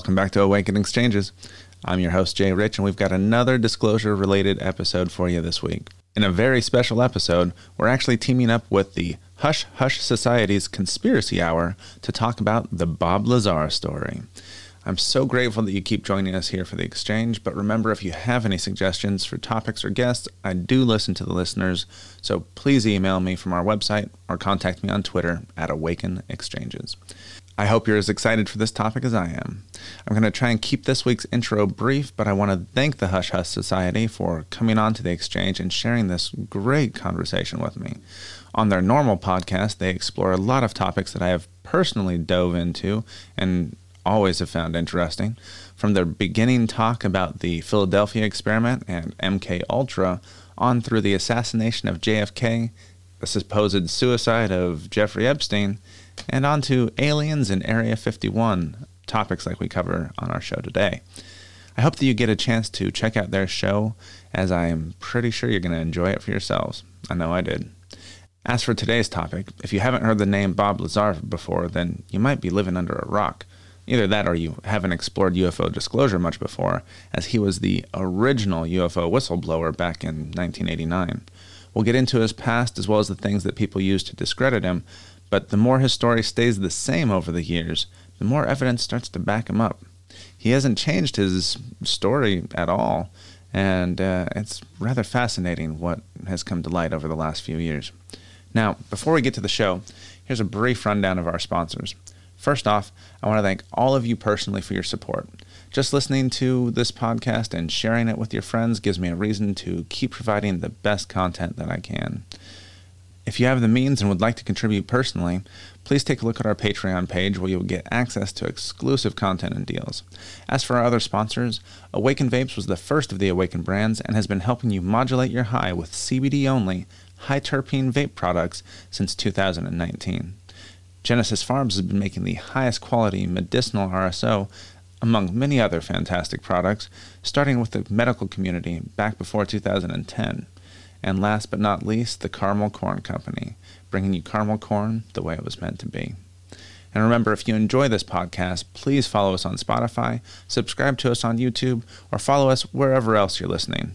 Welcome back to Awaken Exchanges. I'm your host, Jay Rich, and we've got another disclosure related episode for you this week. In a very special episode, we're actually teaming up with the Hush Hush Society's Conspiracy Hour to talk about the Bob Lazar story. I'm so grateful that you keep joining us here for the exchange, but remember if you have any suggestions for topics or guests, I do listen to the listeners, so please email me from our website or contact me on Twitter at Awaken Exchanges. I hope you're as excited for this topic as I am. I'm going to try and keep this week's intro brief, but I want to thank the Hush Hush Society for coming on to the exchange and sharing this great conversation with me. On their normal podcast, they explore a lot of topics that I have personally dove into and always have found interesting. From their beginning talk about the Philadelphia experiment and MK Ultra on through the assassination of JFK, the supposed suicide of Jeffrey Epstein, and on to aliens in Area 51, topics like we cover on our show today. I hope that you get a chance to check out their show, as I am pretty sure you're going to enjoy it for yourselves. I know I did. As for today's topic, if you haven't heard the name Bob Lazar before, then you might be living under a rock. Either that or you haven't explored UFO disclosure much before, as he was the original UFO whistleblower back in 1989. We'll get into his past as well as the things that people use to discredit him, but the more his story stays the same over the years, the more evidence starts to back him up. He hasn't changed his story at all, and uh, it's rather fascinating what has come to light over the last few years. Now, before we get to the show, here's a brief rundown of our sponsors. First off, I want to thank all of you personally for your support. Just listening to this podcast and sharing it with your friends gives me a reason to keep providing the best content that I can. If you have the means and would like to contribute personally, please take a look at our Patreon page where you'll get access to exclusive content and deals. As for our other sponsors, Awaken Vapes was the first of the Awaken brands and has been helping you modulate your high with CBD only, high terpene vape products since 2019. Genesis Farms has been making the highest quality medicinal RSO among many other fantastic products, starting with the medical community back before 2010. And last but not least, the Caramel Corn Company, bringing you caramel corn the way it was meant to be. And remember, if you enjoy this podcast, please follow us on Spotify, subscribe to us on YouTube, or follow us wherever else you're listening.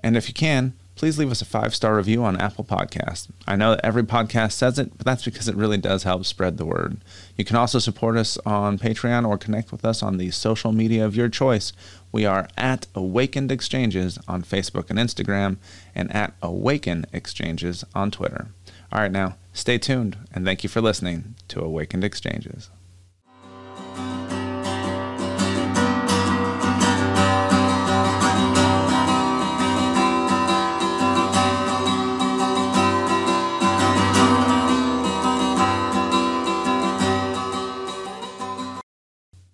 And if you can, please leave us a five star review on Apple Podcasts. I know that every podcast says it, but that's because it really does help spread the word. You can also support us on Patreon or connect with us on the social media of your choice. We are at Awakened Exchanges on Facebook and Instagram, and at Awaken Exchanges on Twitter. All right, now stay tuned, and thank you for listening to Awakened Exchanges.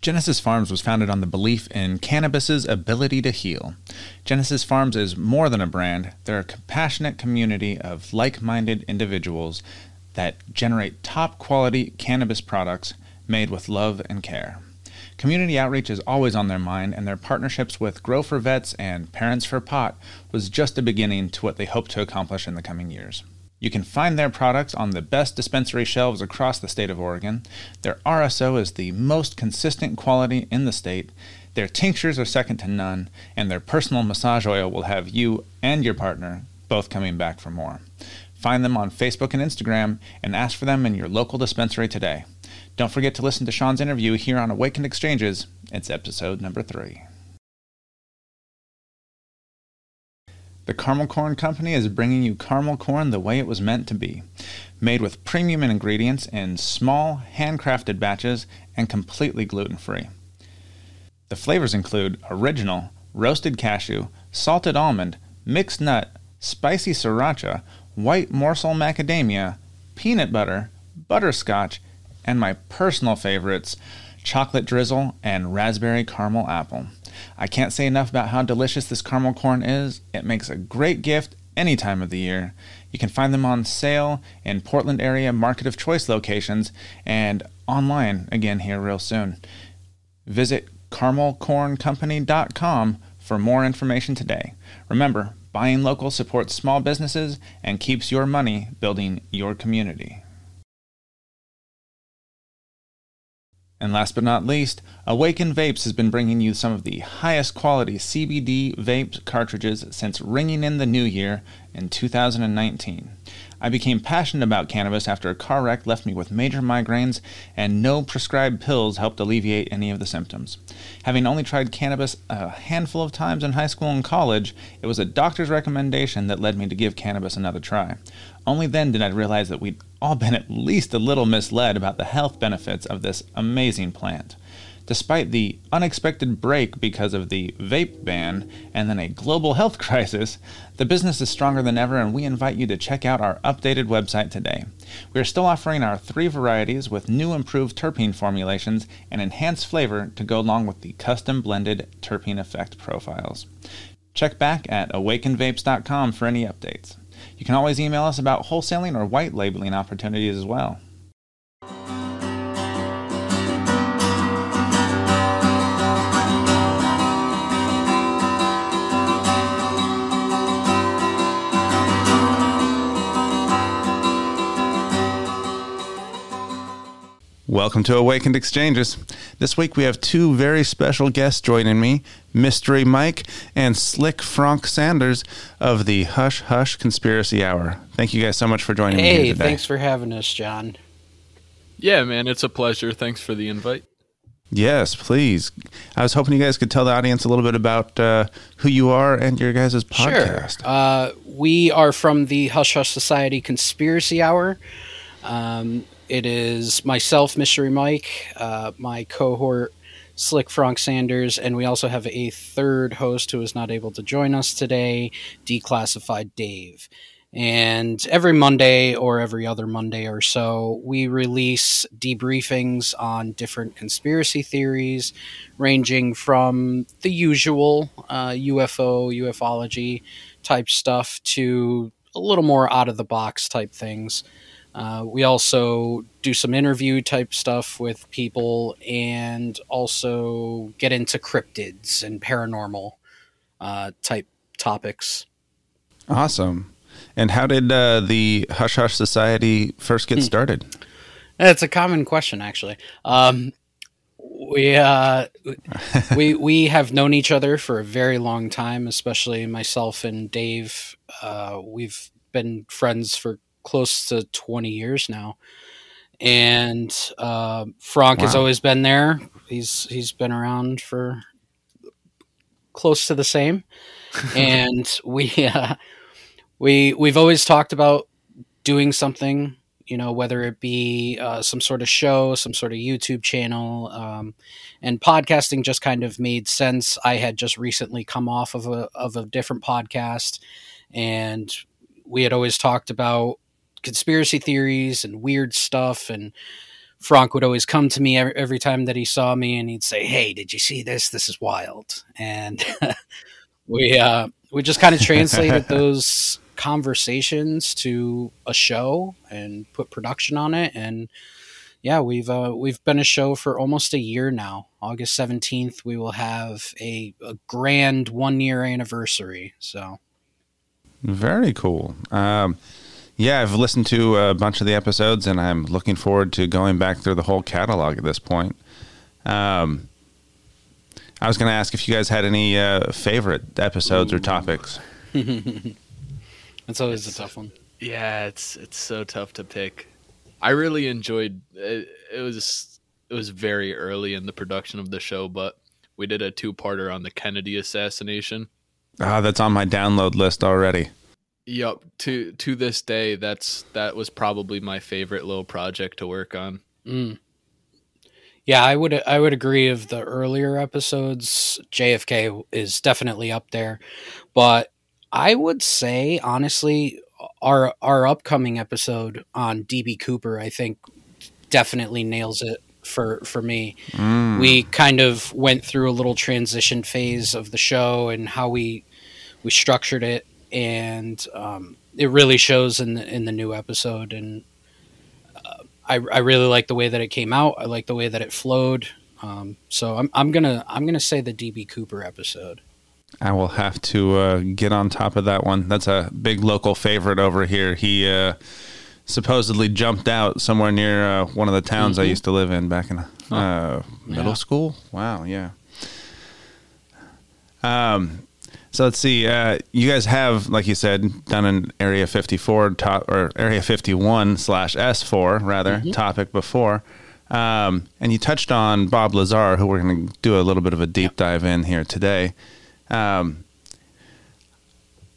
Genesis Farms was founded on the belief in cannabis's ability to heal. Genesis Farms is more than a brand, they're a compassionate community of like minded individuals that generate top quality cannabis products made with love and care. Community outreach is always on their mind, and their partnerships with Grow for Vets and Parents for Pot was just a beginning to what they hope to accomplish in the coming years. You can find their products on the best dispensary shelves across the state of Oregon. Their RSO is the most consistent quality in the state. Their tinctures are second to none, and their personal massage oil will have you and your partner both coming back for more. Find them on Facebook and Instagram and ask for them in your local dispensary today. Don't forget to listen to Sean's interview here on Awakened Exchanges. It's episode number three. The Caramel Corn Company is bringing you caramel corn the way it was meant to be, made with premium ingredients in small, handcrafted batches and completely gluten free. The flavors include original, roasted cashew, salted almond, mixed nut, spicy sriracha, white morsel macadamia, peanut butter, butterscotch, and my personal favorites, chocolate drizzle and raspberry caramel apple. I can't say enough about how delicious this caramel corn is. It makes a great gift any time of the year. You can find them on sale in Portland area Market of Choice locations and online again here real soon. Visit caramelcorncompany.com for more information today. Remember, buying local supports small businesses and keeps your money building your community. And last but not least, Awaken Vapes has been bringing you some of the highest quality CBD vape cartridges since ringing in the new year in 2019. I became passionate about cannabis after a car wreck left me with major migraines, and no prescribed pills helped alleviate any of the symptoms. Having only tried cannabis a handful of times in high school and college, it was a doctor's recommendation that led me to give cannabis another try. Only then did I realize that we'd all been at least a little misled about the health benefits of this amazing plant. Despite the unexpected break because of the vape ban and then a global health crisis, the business is stronger than ever, and we invite you to check out our updated website today. We are still offering our three varieties with new improved terpene formulations and enhanced flavor to go along with the custom blended terpene effect profiles. Check back at awakenvapes.com for any updates. You can always email us about wholesaling or white labeling opportunities as well. Welcome to Awakened Exchanges. This week we have two very special guests joining me Mystery Mike and Slick Frank Sanders of the Hush Hush Conspiracy Hour. Thank you guys so much for joining hey, me here today. thanks for having us, John. Yeah, man, it's a pleasure. Thanks for the invite. Yes, please. I was hoping you guys could tell the audience a little bit about uh, who you are and your guys' podcast. Sure. Uh, we are from the Hush Hush Society Conspiracy Hour. Um, it is myself, Mystery Mike, uh, my cohort, Slick Frank Sanders, and we also have a third host who is not able to join us today, Declassified Dave. And every Monday or every other Monday or so, we release debriefings on different conspiracy theories, ranging from the usual uh, UFO, ufology type stuff to a little more out of the box type things. Uh, we also do some interview type stuff with people and also get into cryptids and paranormal uh, type topics. Awesome. And how did uh, the Hush Hush Society first get hmm. started? That's a common question, actually. Um, we uh, we we have known each other for a very long time, especially myself and Dave. Uh, we've been friends for close to 20 years now. And uh, Frank wow. has always been there. He's he's been around for close to the same. and we uh, we we've always talked about doing something you know whether it be uh, some sort of show some sort of youtube channel um, and podcasting just kind of made sense i had just recently come off of a, of a different podcast and we had always talked about conspiracy theories and weird stuff and Frank would always come to me every, every, time that he saw me and he'd say, "Hey, did you see this? This is wild." And we uh, we just kind of translated those conversations to a show and put production on it and yeah, we've uh, we've been a show for almost a year now. August 17th we will have a, a grand 1 year anniversary. So very cool. Um, yeah, I've listened to a bunch of the episodes, and I'm looking forward to going back through the whole catalog at this point. Um, I was going to ask if you guys had any uh, favorite episodes Ooh. or topics. That's always a tough one. Yeah, it's it's so tough to pick. I really enjoyed it. It was it was very early in the production of the show, but we did a two-parter on the Kennedy assassination. Ah, that's on my download list already. Yep. To to this day, that's that was probably my favorite little project to work on. Mm. Yeah, I would I would agree. Of the earlier episodes, JFK is definitely up there, but I would say honestly, our our upcoming episode on DB Cooper, I think, definitely nails it for for me. Mm. We kind of went through a little transition phase of the show and how we we structured it and um, it really shows in the in the new episode. And uh, I I really like the way that it came out. I like the way that it flowed. Um, so I'm I'm gonna I'm gonna say the DB Cooper episode. I will have to uh, get on top of that one. That's a big local favorite over here. He uh, supposedly jumped out somewhere near uh, one of the towns I used to live in back in uh, middle Yeah. school. Wow, yeah. Um, so let's see. Uh, you guys have, like you said, done an Area 54 top or Area 51 slash S4 rather topic before, um, and you touched on Bob Lazar, who we're going to do a little bit of a deep dive in here today. Um,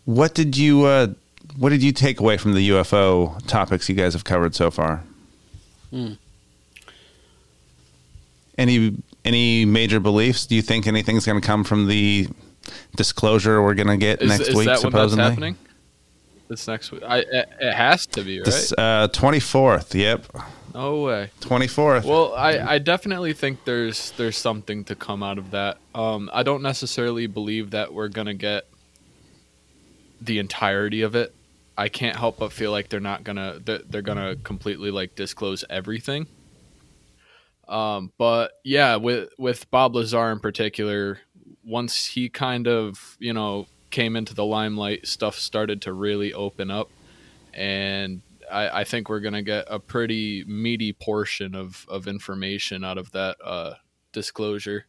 what did you uh, What did you take away from the UFO topics you guys have covered so far? Hmm. Any any major beliefs? Do you think anything's going to come from the disclosure we're going to get Is, next is week? that when that's supposedly, happening? This next week, I it, it has to be right. twenty fourth. Yep, no way. twenty fourth. Well, I, I definitely think there's there's something to come out of that. Um, I don't necessarily believe that we're gonna get the entirety of it. I can't help but feel like they're not gonna that they're gonna completely like disclose everything. Um, but yeah, with with Bob Lazar in particular, once he kind of you know came into the limelight, stuff started to really open up, and I, I think we're gonna get a pretty meaty portion of of information out of that uh, disclosure.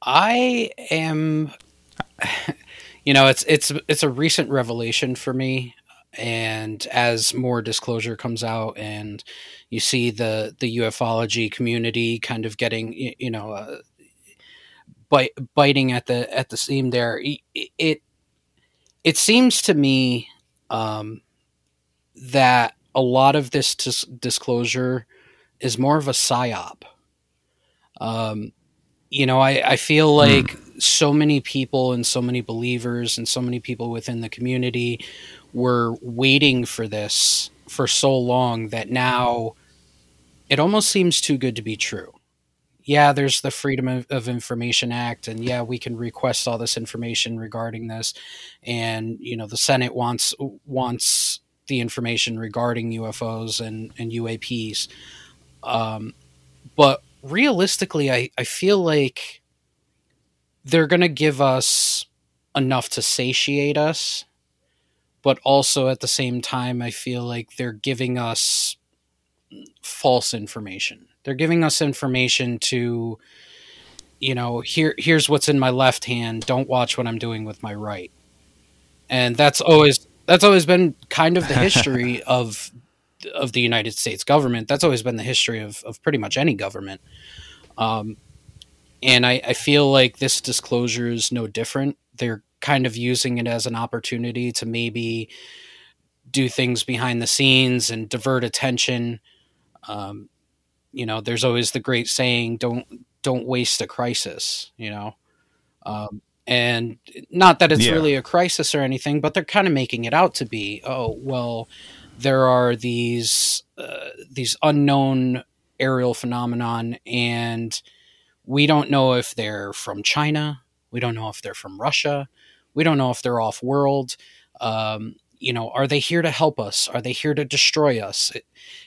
I am you know, it's it's it's a recent revelation for me and as more disclosure comes out and you see the the ufology community kind of getting you know uh, bite, biting at the at the seam there. It it, it seems to me um, that a lot of this dis- disclosure is more of a psyop. Um, you know, I, I feel like so many people and so many believers and so many people within the community were waiting for this for so long that now it almost seems too good to be true. Yeah, there's the Freedom of, of Information Act, and yeah, we can request all this information regarding this, and you know, the Senate wants wants the information regarding UFOs and and UAPs, um, but realistically, I, I feel like they're going to give us enough to satiate us, but also at the same time, I feel like they're giving us false information. They're giving us information to, you know, here here's what's in my left hand. Don't watch what I'm doing with my right, and that's always that's always been kind of the history of of the United States government. That's always been the history of, of pretty much any government. Um, and I, I feel like this disclosure is no different. They're kind of using it as an opportunity to maybe do things behind the scenes and divert attention. Um, you know, there's always the great saying, "Don't don't waste a crisis." You know, um, and not that it's Yeah. really a crisis or anything, but they're kind of making it out to be. Oh well, there are these uh, these unknown aerial phenomenon, and we don't know if they're from China. We don't know if they're from Russia. We don't know if they're off world. Um, you know, are they here to help us? Are they here to destroy us?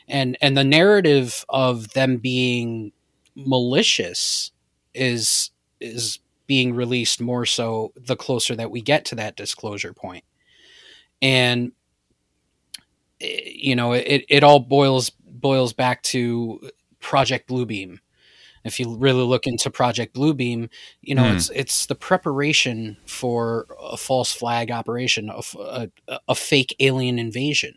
And and the narrative of them being malicious is is being released more so the closer that we get to that disclosure. And eh, you know, it, it all boils boils back to Project Bluebeam. If you really look into Project Bluebeam, you know Hmm. it's it's the preparation for a false flag operation, a a fake alien invasion.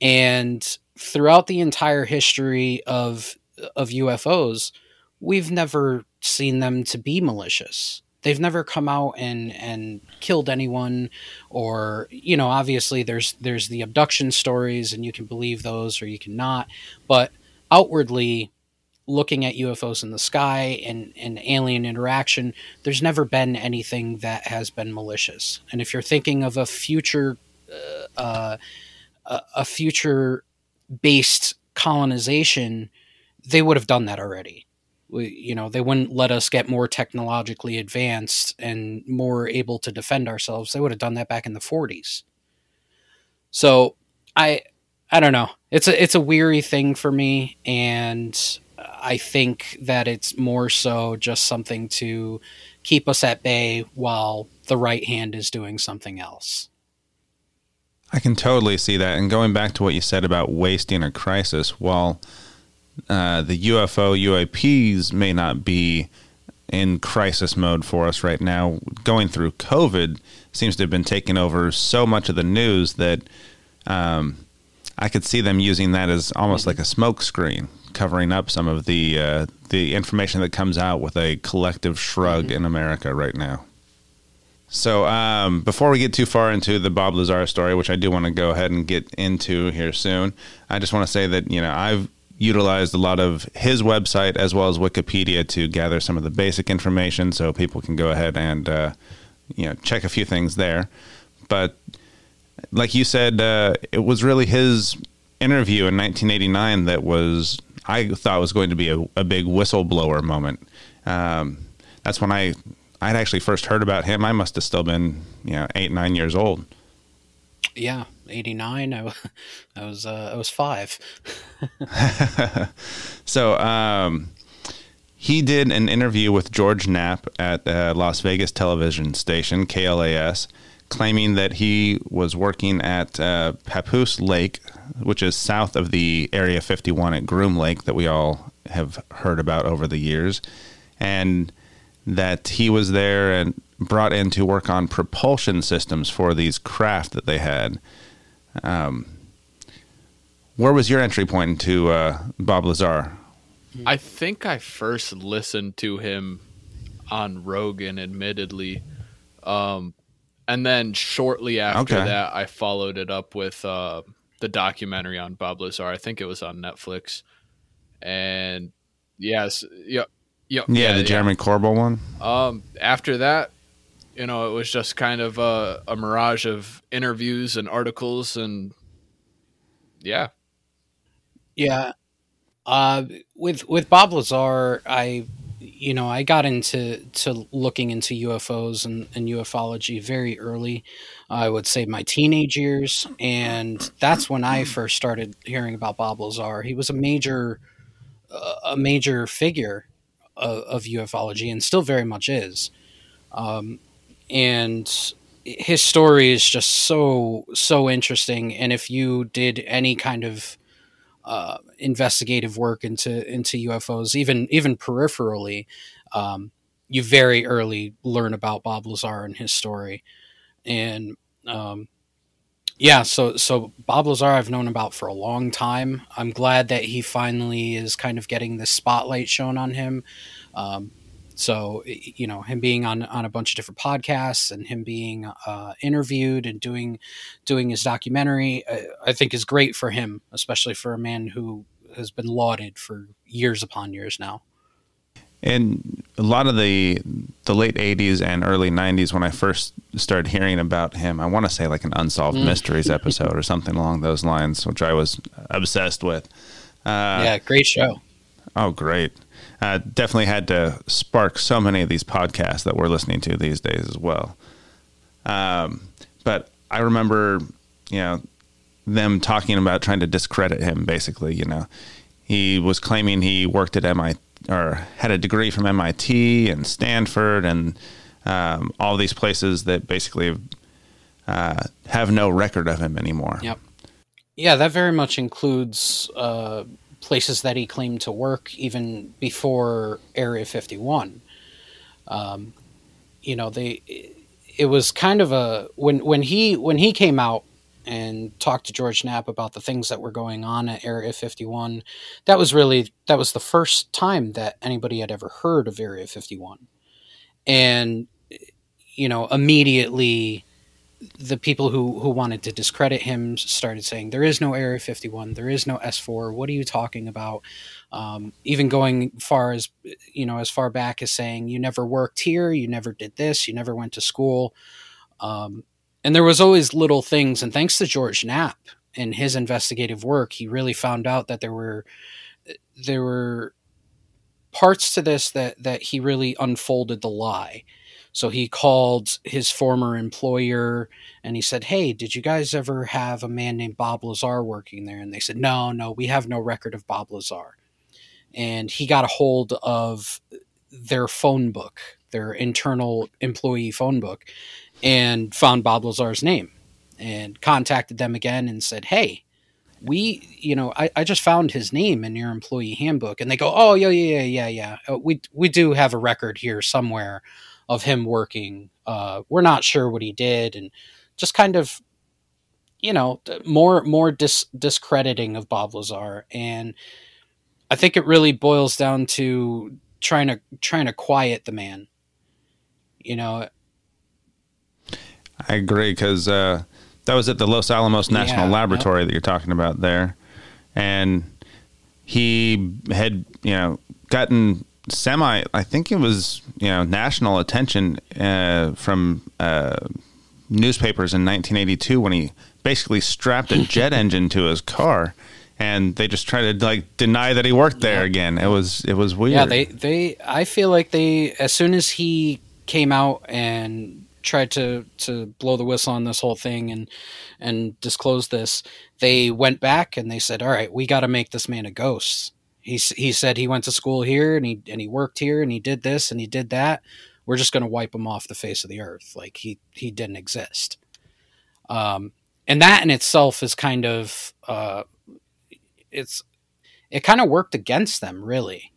And throughout the entire history of of UFOs, we've never seen them to be malicious. They've never come out and and killed anyone or you know obviously there's there's the abduction stories and you can believe those or you cannot but outwardly looking at UFOs in the sky and, and alien interaction, there's never been anything that has been malicious. And if you're thinking of a future, uh, uh, a future based colonization, they would have done that already. We, you know, they wouldn't let us get more technologically advanced and more able to defend ourselves. They would have done that back in the 40s. So I, I don't know. It's a it's a weary thing for me, and I think that it's more so just something to keep us at bay while the right hand is doing something else. I can totally see that. And going back to what you said about wasting a crisis, while uh, the UFO UAPs may not be in crisis mode for us right now, going through COVID seems to have been taking over so much of the news that um, I could see them using that as almost like a smoke screen, covering up some of the uh, the information that comes out with a collective shrug mm-hmm. in America right now. So, um, before we get too far into the Bob Lazar story, which I do want to go ahead and get into here soon, I just want to say that you know I've utilized a lot of his website as well as Wikipedia to gather some of the basic information, so people can go ahead and uh, you know check a few things there. But like you said, uh, it was really his interview in 1989 that was I thought was going to be a, a big whistleblower moment. Um, that's when I I'd actually first heard about him. I must have still been you know eight nine years old. Yeah, eighty nine. I, I was uh, I was five. so um, he did an interview with George Knapp at uh, Las Vegas television station KLAS, claiming that he was working at uh, Papoose Lake, which is south of the Area 51 at Groom Lake that we all have heard about over the years, and that he was there and brought in to work on propulsion systems for these craft that they had. Um, where was your entry point into uh, Bob Lazar? I think I first listened to him on Rogan, admittedly. Um, and then shortly after okay. that, I followed it up with uh, the documentary on Bob Lazar. I think it was on Netflix. And yes, yeah, yeah, yeah, the Jeremy yeah. Corbell one. Um, after that, you know, it was just kind of a, a mirage of interviews and articles, and yeah, yeah, uh, with with Bob Lazar, I you know I got into to looking into UFOs and, and ufology very early. I would say my teenage years, and that's when I first started hearing about Bob Lazar. He was a major uh, a major figure of, of, ufology, and still very much is. Um, and his story is just so so interesting. And if you did any kind of uh, investigative work into into UFOs, even even peripherally, um, you very early learn about Bob Lazar and his story, and um, yeah, so so Bob Lazar I've known about for a long time. I'm glad that he finally is kind of getting the spotlight shown on him. Um, so you know him being on on a bunch of different podcasts and him being uh, interviewed and doing doing his documentary, I, uh, I think is great for him, especially for a man who has been lauded for years upon years now. And a lot of the the late '80s and early '90s, when I first started hearing about him, I want to say like an unsolved mm. mysteries episode or something along those lines, which I was obsessed with. Uh, yeah, great show. Oh, great! Uh, definitely had to spark so many of these podcasts that we're listening to these days as well. Um, but I remember, you know, them talking about trying to discredit him. Basically, you know, he was claiming he worked at MIT or had a degree from MIT and Stanford and um, all these places that basically uh, have no record of him anymore. Yep. Yeah, that very much includes uh, places that he claimed to work even before Area 51. Um, you know, they it was kind of a when when he when he came out and talked to George Knapp about the things that were going on at Area 51. That was really that was the first time that anybody had ever heard of Area 51. And you know, immediately the people who who wanted to discredit him started saying there is no Area 51, there is no S4. What are you talking about? Um, even going far as you know, as far back as saying you never worked here, you never did this, you never went to school. Um, and there was always little things. And thanks to George Knapp and his investigative work, he really found out that there were there were parts to this that that he really unfolded the lie so he called his former employer and he said, Hey, did you guys ever have a man named Bob Lazar working there? And they said, No, no, we have no record of Bob Lazar. And he got a hold of their phone book, their internal employee phone book, and found Bob Lazar's name. and contacted them again and said, "Hey, we, you know, I, I just found his name in your employee handbook," and they go, "Oh, yeah, yeah, yeah, yeah, yeah. Uh, we we do have a record here somewhere of him working. Uh, we're not sure what he did, and just kind of." You know, more more dis- discrediting of Bob Lazar, and I think it really boils down to trying to trying to quiet the man. You know, I agree because uh, that was at the Los Alamos National Yeah, Laboratory that you're talking about there, and he had you know gotten semi. I think it was you know national attention uh, from uh, newspapers in 1982 when he basically strapped a jet engine to his car. And they just tried to like deny that he worked there Yeah. again. It was it was weird. yeah, they they I feel like they as soon as he came out and tried to to blow the whistle on this whole thing and and disclose this, they went back and they said, "All right, we got to make this man a ghost." He he said he went to school here and he and he worked here and he did this and he did that. We're just going to wipe him off the face of the earth, like he he didn't exist. Um, and that in itself is kind of uh, it's it kind of worked against them really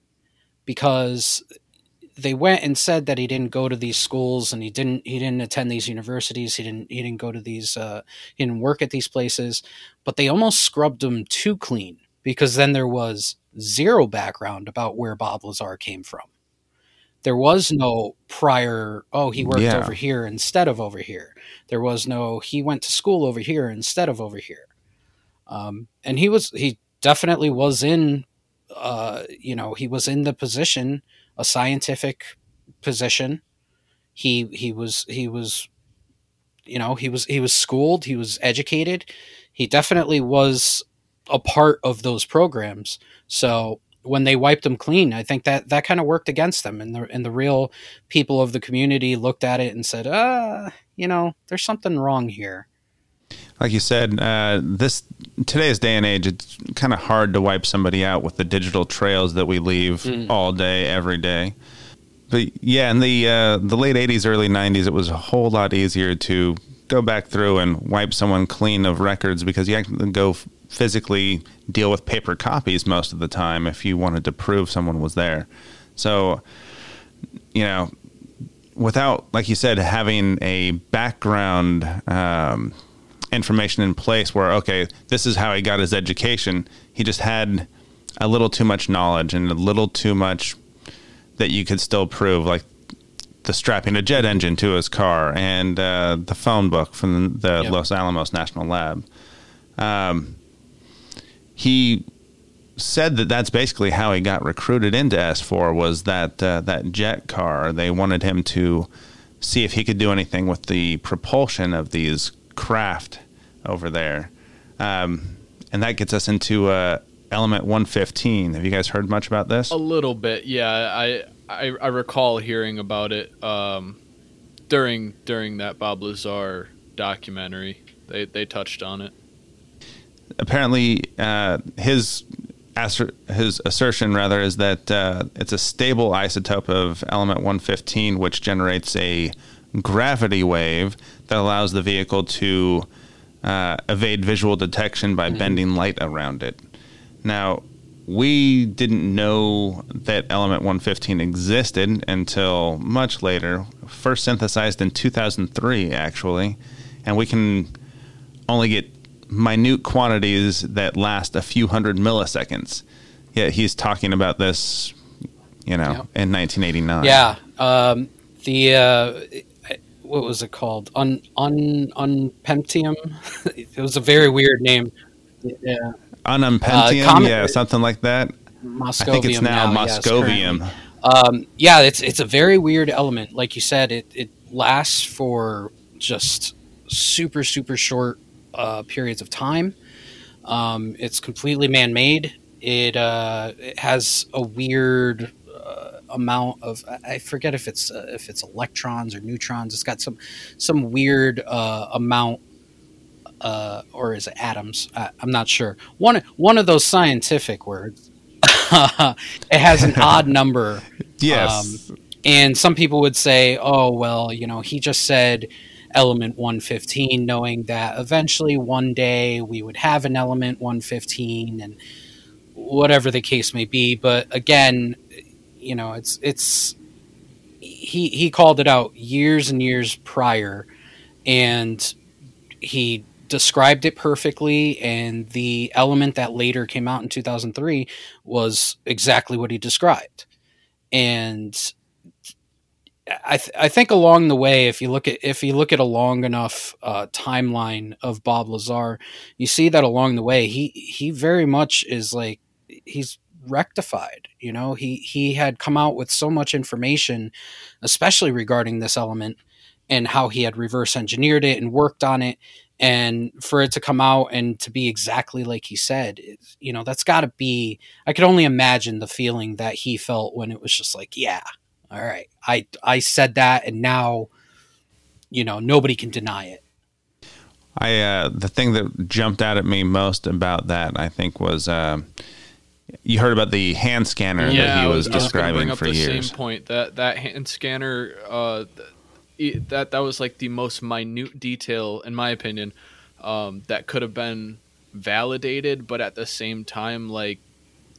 because they went and said that he didn't go to these schools and he didn't he didn't attend these universities he didn't he didn't go to these uh, he didn't work at these places but they almost scrubbed him too clean because then there was zero background about where Bob Lazar came from. There was no prior oh he worked Yeah. over here instead of over here. There was no he went to school over here instead of over here. Um, and he was he definitely was in uh, you know he was in the position a scientific position. He he was he was you know he was he was schooled he was educated. He definitely was a part of those programs. So when they wiped them clean i think that that kind of worked against them and the and the real people of the community looked at it and said uh you know there's something wrong here. Like you said, uh, this today's day and age, it's kind of hard to wipe somebody out with the digital trails that we leave all day, every day. But yeah, in the uh, the late '80s, early '90s, it was a whole lot easier to go back through and wipe someone clean of records because you had to go physically deal with paper copies most of the time if you wanted to prove someone was there. So, you know, without, like you said, having a background um, information in place where, okay, this is how he got his education, he just had a little too much knowledge and a little too much that you could still prove, like the strapping a jet engine to his car and uh, the phone book from the Yep. Los Alamos National Lab. Um, he said that that's basically how he got recruited into S4 was that uh, that jet car. They wanted him to see if he could do anything with the propulsion of these craft over there, um, and that gets us into uh, Element 115. Have you guys heard much about this? A little bit, yeah. I I, I recall hearing about it um, during during that Bob Lazar documentary. They they touched on it. apparently uh, his asser- his assertion rather is that uh, it's a stable isotope of element 115 which generates a gravity wave that allows the vehicle to uh, evade visual detection by bending light around it now we didn't know that element 115 existed until much later first synthesized in 2003 actually and we can only get minute quantities that last a few hundred milliseconds. Yet he's talking about this, you know, in 1989. Yeah. Um, the uh, what was it called? Un un unpentium. it was a very weird name. Yeah, Ununpentium, Uh, yeah, something like that. Moscovium. I think it's now, yes, Moscovium. currently. um, yeah, it's it's a very weird element. Like you said, it it lasts for just super super short uh, periods of time. Um, it's completely man made. It uh, it has a weird uh, amount of I I forget if it's uh, if it's electrons or neutrons. It's got some some weird uh, amount. Uh, or is it atoms? I, I'm not sure. One one of those scientific words. it has an odd number yes. and some people would say, "Oh, well, you know, he just said element 115 knowing that eventually one day we would have an element 115 and whatever the case may be but again you know it's it's he he called it out years and years prior and he described it perfectly and the element that later came out in 2003 was exactly what he described and I, th- I think along the way, if you look at if you look at a long enough uh, timeline of Bob Lazar, you see that along the way he he very much is like he's rectified. You know, he he had come out with so much information, especially regarding this element and how he had reverse engineered it and worked on it, and for it to come out and to be exactly like he said, you know, that's got to be. I could only imagine the feeling that he felt when it was just like, yeah, all right, I I said that, and now, you know, nobody can deny it. I uh, the thing that jumped out at me most about that, I think, was. Uh, you heard about the hand scanner yeah, that he was, was describing was for the years. Same point that that hand scanner, uh, that that was like the most minute detail, in my opinion, um, that could have been validated, but at the same time, like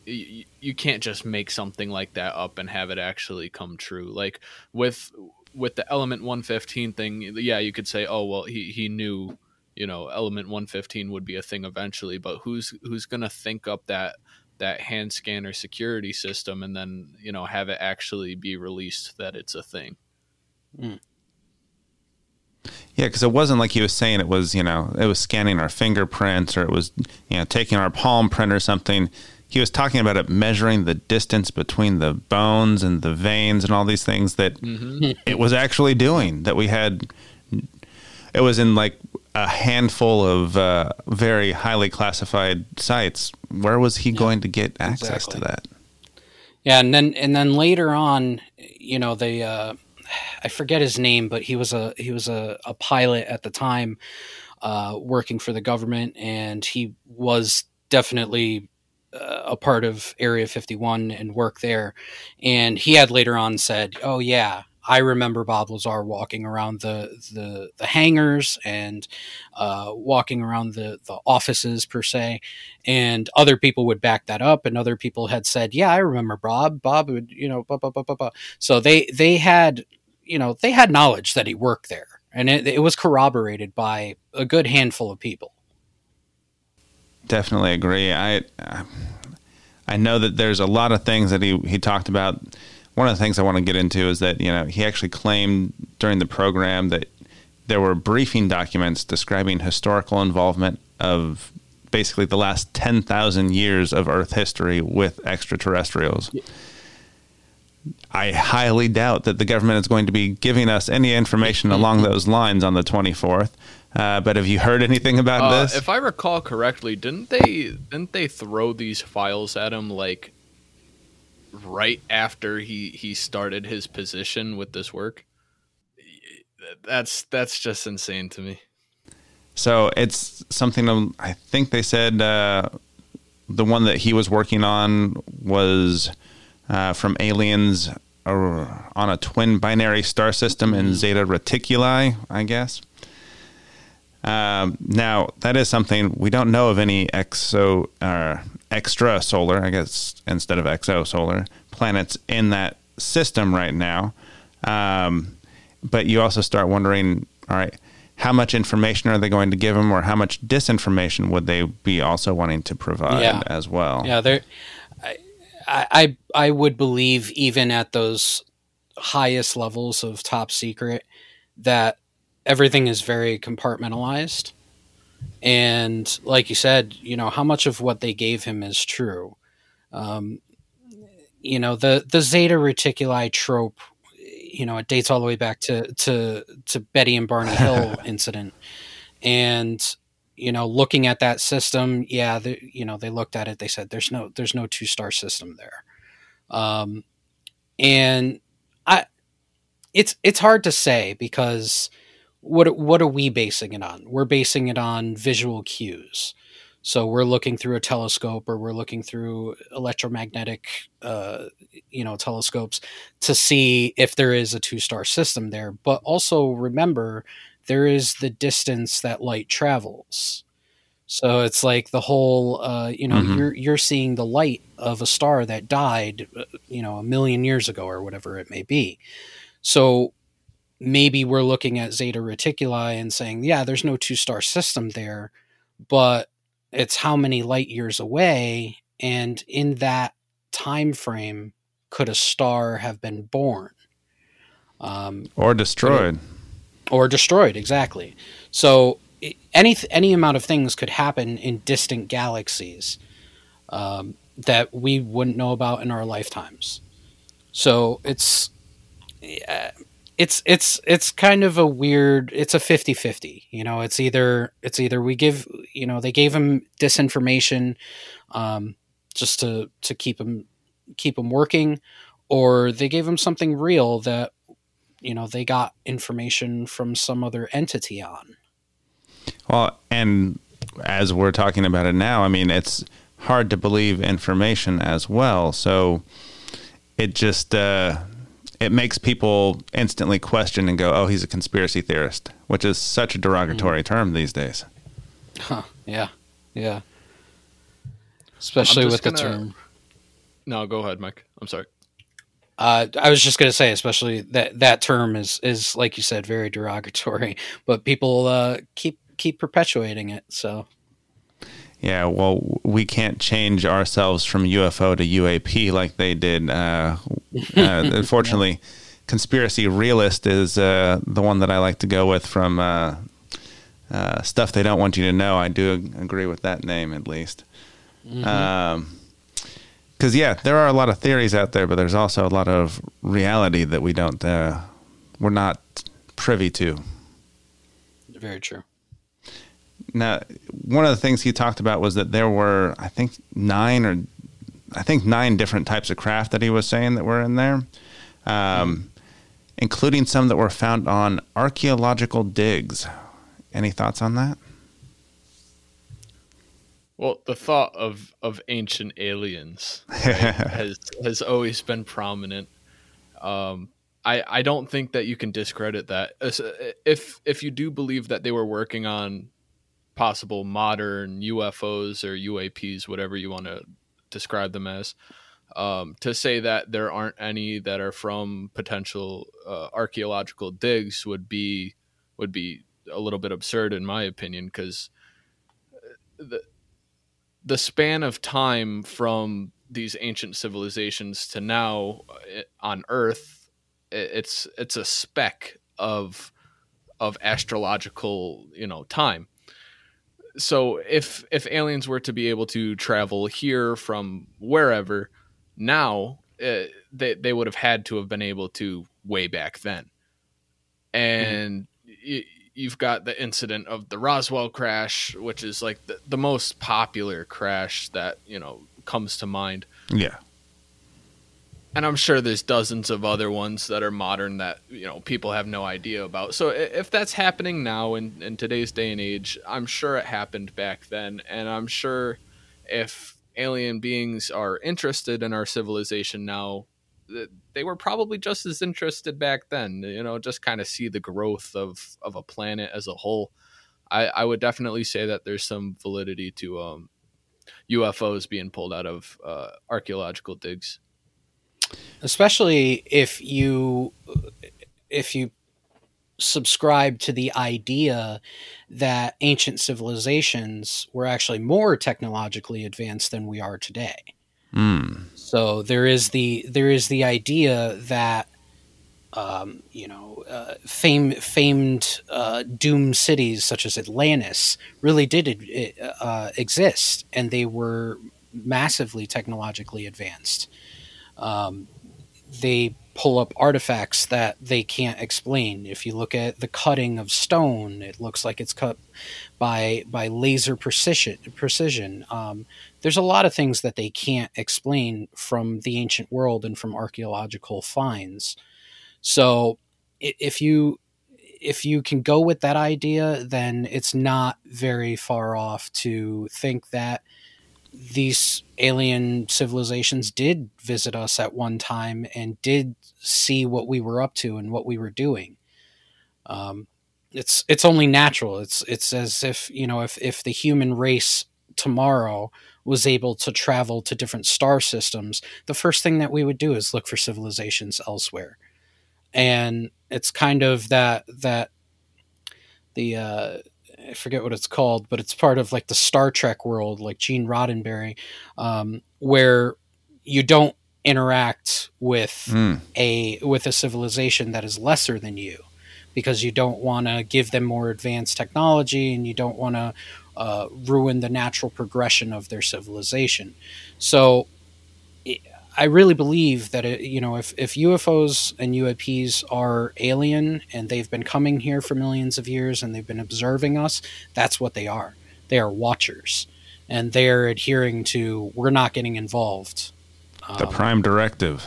you, can't just make something like that up and have it actually come true. Like with with the element 115 thing, yeah, you could say, oh well, he he knew, you know, element 115 would be a thing eventually, but who's who's gonna think up that that hand scanner security system and then you know have it actually be released that it's a thing. Mm. Yeah, because it wasn't like he was saying it was, you know, it was scanning our fingerprints or it was, you know, taking our palm print or something. He was talking about it measuring the distance between the bones and the veins and all these things that Mm-hmm. it was actually doing. That we had, it was in like a handful of uh, very highly classified sites. Where was he going to get access exactly. to that? Yeah, and then and then later on, you know, they uh, I forget his name, but he was a he was a, a pilot at the time, uh, working for the government, and he was definitely uh, a part of Area 51 and work there. And he had later on said, "Oh yeah, I remember Bob Lazar walking around the the, the hangars and uh, walking around the the offices per se." And other people would back that up, and other people had said, "Yeah, I remember Bob. Bob would, you know, blah, blah, blah, blah, blah." So they they had you know they had knowledge that he worked there, and it, it was corroborated by a good handful of people. Definitely agree. I I know that there's a lot of things that he he talked about. One of the things I want to get into is that you know he actually claimed during the program that there were briefing documents describing historical involvement of basically the last 10,000 years of Earth history with extraterrestrials. I highly doubt that the government is going to be giving us any information along those lines on the 24th. Uh, but have you heard anything about Uh, this? if I recall correctly, didn't they didn't they throw these files at him like right after he he started his position with this work? That's that's just insane to me. So it's something I think they said uh, the one that he was working on was uh, from aliens on a twin binary star system in Zeta Reticuli, I guess. Um, now that is something we don't know of any exo uh, extra solar, I guess instead of exo solar planets in that system right now. Um, but you also start wondering, all right, how much information are they going to give them, or how much disinformation would they be also wanting to provide Yeah. as well? Yeah, there. I, I I would believe even at those highest levels of top secret that everything is very compartmentalized, and like you said, you know how much of what they gave him is true. Um, you know the the Zeta Reticuli trope. You know, it dates all the way back to to to Betty and Barney Hill incident, and you know looking at that system yeah they, you know they looked at it they said there's no there's no two star system there. Um and i it's it's hard to say because what what are we basing it on? We're basing it on visual cues. So we're looking through a telescope or we're looking through electromagnetic uh, you know telescopes to see if there is a two star system there. But also remember there is the distance that light travels. So it's like the whole, uh, you know, Mhm. you're you're seeing the light of a star that died, uh, you know, a million years ago or whatever it may be. So maybe we're looking at Zeta Reticuli and saying, yeah, there's no two star system there, but it's how many light years away, and in that time frame, could a star have been born? Um, Or destroyed. Or destroyed exactly. So any any amount of things could happen in distant galaxies um, that we wouldn't know about in our lifetimes. So it's it's it's it's kind of a weird it's a 50-50 you know it's either it's either we give you know they gave him disinformation um, just to to keep him keep him working or they gave him something real that you know they got information from some other entity on Well, and as we're talking about it now, I mean, it's hard to believe information as well. So it just uh, it makes people instantly question and go, "Oh, he's a conspiracy theorist," which is such a derogatory term these days. huh yeah yeah especially with the gonna- term No, go ahead, Mike. I'm sorry. Uh, I was just going to say, especially that that term is is like you said, very derogatory, but people uh, keep keep perpetuating it. So Yeah, well, we can't change ourselves from UFO to UAP like they did. Uh, uh, unfortunately, conspiracy realist is uh, the one that I like to go with from uh, uh, stuff they don't want you to know. I do agree with that name at least. Because yeah, there are a lot of theories out there, but there's also a lot of reality that we don't, uh, we're not privy to. very true. Now, one of the things he talked about was that there were, I think, nine or I think nine different types of craft that he was saying that were in there, um, including some that were found on archaeological digs. Any thoughts on that? Well, the thought of of ancient aliens right, has has always been prominent. Um, I I don't think that you can discredit that. If if you do believe that they were working on possible modern UFOs or UAPs, whatever you want to describe them as, um, to say that there aren't any that are from potential uh, archaeological digs would be would be a little bit absurd in my opinion because the the span of time from these ancient civilizations to now uh, on Earth, it's it's a speck of of astrological you know time. So if if aliens were to be able to travel here from wherever now, uh, they they would have had to have been able to way back then, and. y You've got the incident of the Roswell crash, which is like the, the most popular crash that, you know, comes to mind Yeah. and I'm sure there's dozens of other ones that are modern that you know people have no idea about. So if that's happening now in, in today's day and age, I'm sure it happened back then, and I'm sure if alien beings are interested in our civilization now, they were probably just as interested back then. You know, just kind of see the growth of of a planet as a whole. I, I would definitely say that there's some validity to um, UFOs being pulled out of uh, archaeological digs. especially if you if you subscribe to the idea that ancient civilizations were actually more technologically advanced than we are today Mm. So there is the there is the idea that um, you know uh, fame, famed uh, doom cities such as Atlantis really did uh, exist and they were massively technologically advanced. Um, they pull up artifacts that they can't explain. If you look at the cutting of stone, it looks like it's cut by by laser precision. Precision. Um, there's a lot of things that they can't explain from the ancient world and from archaeological finds. So if you if you can go with that idea, then it's not very far off to think that these alien civilizations did visit us at one time and did see what we were up to and what we were doing. Um, it's it's only natural. It's it's as if you know if if the human race tomorrow was able to travel to different star systems, the first thing that we would do is look for civilizations elsewhere. And it's kind of that that the uh, I forget what it's called, but it's part of like the Star Trek world, like Gene Roddenberry, um, where you don't interact with mm. a with a civilization that is lesser than you because you don't want to give them more advanced technology and you don't want to uh, ruin the natural progression of their civilization. So I really believe that it, you know if, if UFOs and UAPs are alien and they've been coming here for millions of years and they've been observing us, that's what they are. They are watchers, and they're adhering to we're not getting involved. The um, prime directive.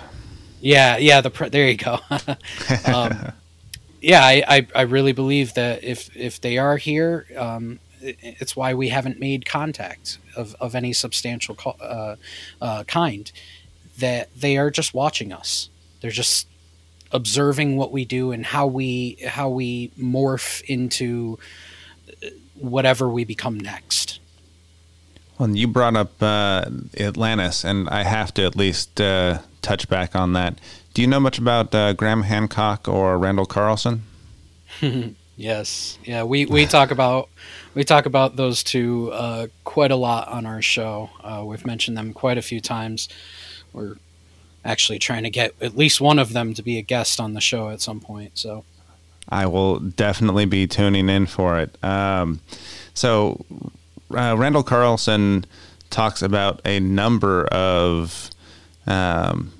Yeah, yeah. The there you go. um, yeah, I, I, I, really believe that if if they are here, um, it's why we haven't made contact of, of any substantial co- uh, uh, kind. That they are just watching us. They're just observing what we do and how we how we morph into whatever we become next. Well, you brought up uh, Atlantis, and I have to at least uh, touch back on that. Do you know much about uh, Graham Hancock or Randall Carlson? yes, yeah, we, we talk about we talk about those two uh, quite a lot on our show. Uh, we've mentioned them quite a few times. We're actually trying to get at least one of them to be a guest on the show at some point. So I will definitely be tuning in for it. Um, so uh, Randall Carlson talks about a number of um,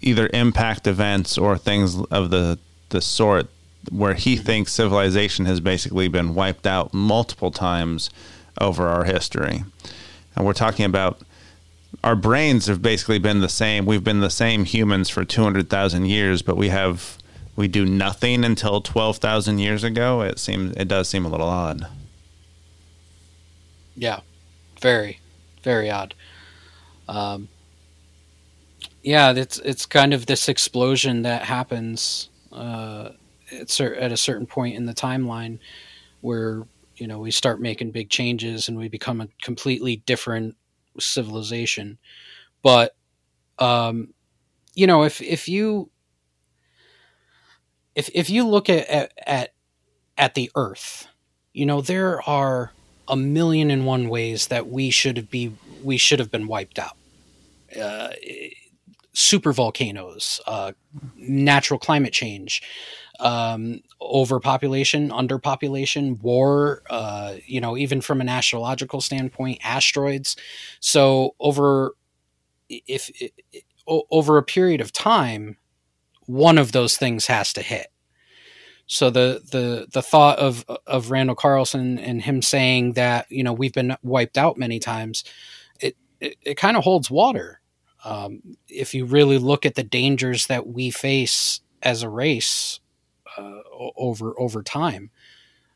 either impact events or things of the the sort where he thinks civilization has basically been wiped out multiple times over our history. And we're talking about our brains have basically been the same. We've been the same humans for 200,000 years, but we have we do nothing until 12,000 years ago. It seems it does seem a little odd. Yeah. Very very odd. Um, yeah, it's it's kind of this explosion that happens uh, at, at a certain point in the timeline where you know we start making big changes and we become a completely different civilization. But um, you know, if if you if if you look at, at at the Earth, you know there are a million and one ways that we should be we should have been wiped out. Uh, super volcanoes, uh, natural climate change, um, overpopulation, underpopulation, war, uh, you know, even from an astrological standpoint, asteroids. So over if, if over a period of time, one of those things has to hit. So the the the thought of of Randall Carlson and him saying that you know we've been wiped out many times, it it, it kind of holds water um, if you really look at the dangers that we face as a race uh, over over time,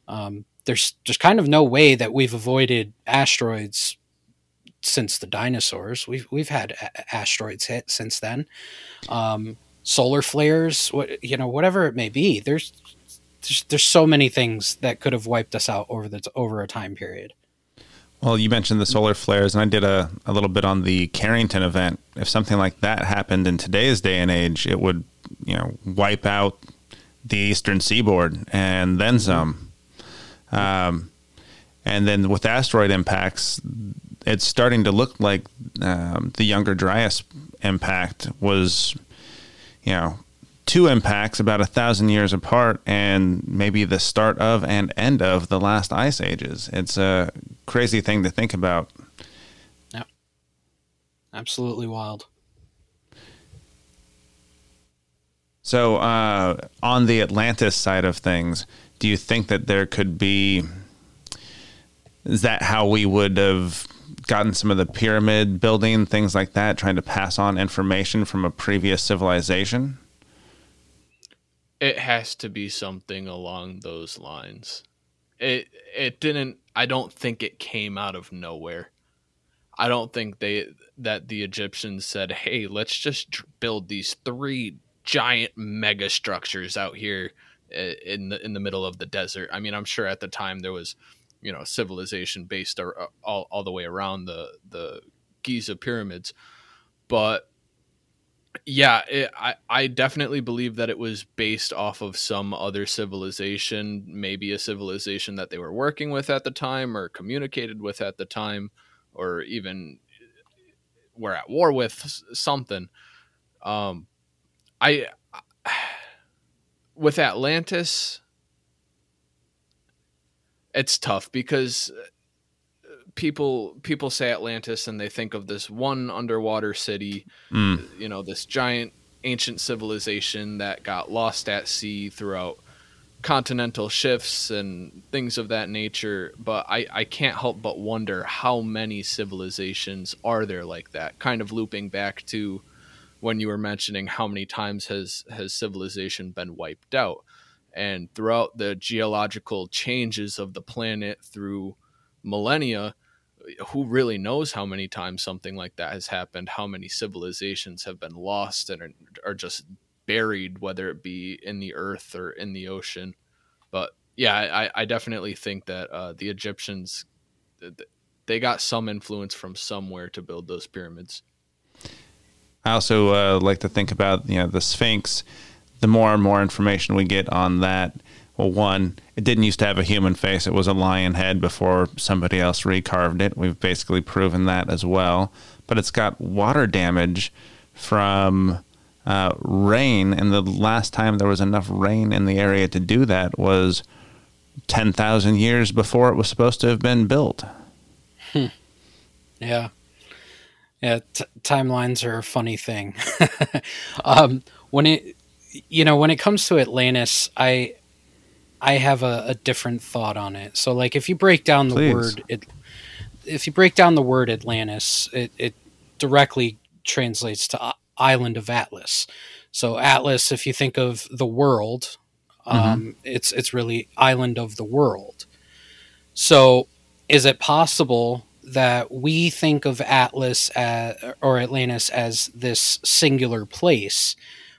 um, there's there's kind of no way that we've avoided asteroids since the dinosaurs. We've we've had a- asteroids hit since then. Um, solar flares, what you know, whatever it may be. There's, there's there's so many things that could have wiped us out over the over a time period. Well, you mentioned the solar flares, and I did a, a little bit on the Carrington event. If something like that happened in today's day and age, it would, you know, wipe out the eastern seaboard and then some. Um, and then with asteroid impacts, it's starting to look like um, the Younger Dryas impact was, you know, two impacts about a thousand years apart and maybe the start of and end of the last ice ages. It's a crazy thing to think about. Yeah. Absolutely wild. So, uh, on the Atlantis side of things, do you think that there could be? Is that how we would have gotten some of the pyramid building, things like that, trying to pass on information from a previous civilization? It has to be something along those lines. It it didn't I don't think it came out of nowhere. I don't think they that the Egyptians said, "Hey, let's just build these three giant mega structures out here in the in the middle of the desert. I mean, I'm sure at the time there was, you know, civilization based all, all the way around the the Giza pyramids, but yeah, it, I I definitely believe that it was based off of some other civilization, maybe a civilization that they were working with at the time or communicated with at the time, or even were at war with something. Um, I with Atlantis, it's tough because people people say Atlantis and they think of this one underwater city, mm. you know, this giant ancient civilization that got lost at sea throughout continental shifts and things of that nature. But I, I can't help but wonder how many civilizations are there like that. Kind of looping back to when you were mentioning how many times has has civilization been wiped out. And throughout the geological changes of the planet through millennia, who really knows how many times something like that has happened how many civilizations have been lost and are, are just buried whether it be in the earth or in the ocean but yeah i, I definitely think that uh, the egyptians they got some influence from somewhere to build those pyramids i also uh, like to think about you know the sphinx the more and more information we get on that well, one, it didn't used to have a human face. It was a lion head before somebody else recarved it. We've basically proven that as well. But it's got water damage from uh, rain, and the last time there was enough rain in the area to do that was 10,000 years before it was supposed to have been built. Hmm. Yeah. Yeah, t- timelines are a funny thing. um, when it, you know, when it comes to Atlantis, I I have a, a, different thought on it. So, like, if you break down the Please. word, it, if you break down the word Atlantis, it, it directly translates to island of Atlas. So, Atlas, if you think of the world, um, mm-hmm. it's it's really island of the world. So, is it possible that we think of Atlas as, or Atlantis as this singular place,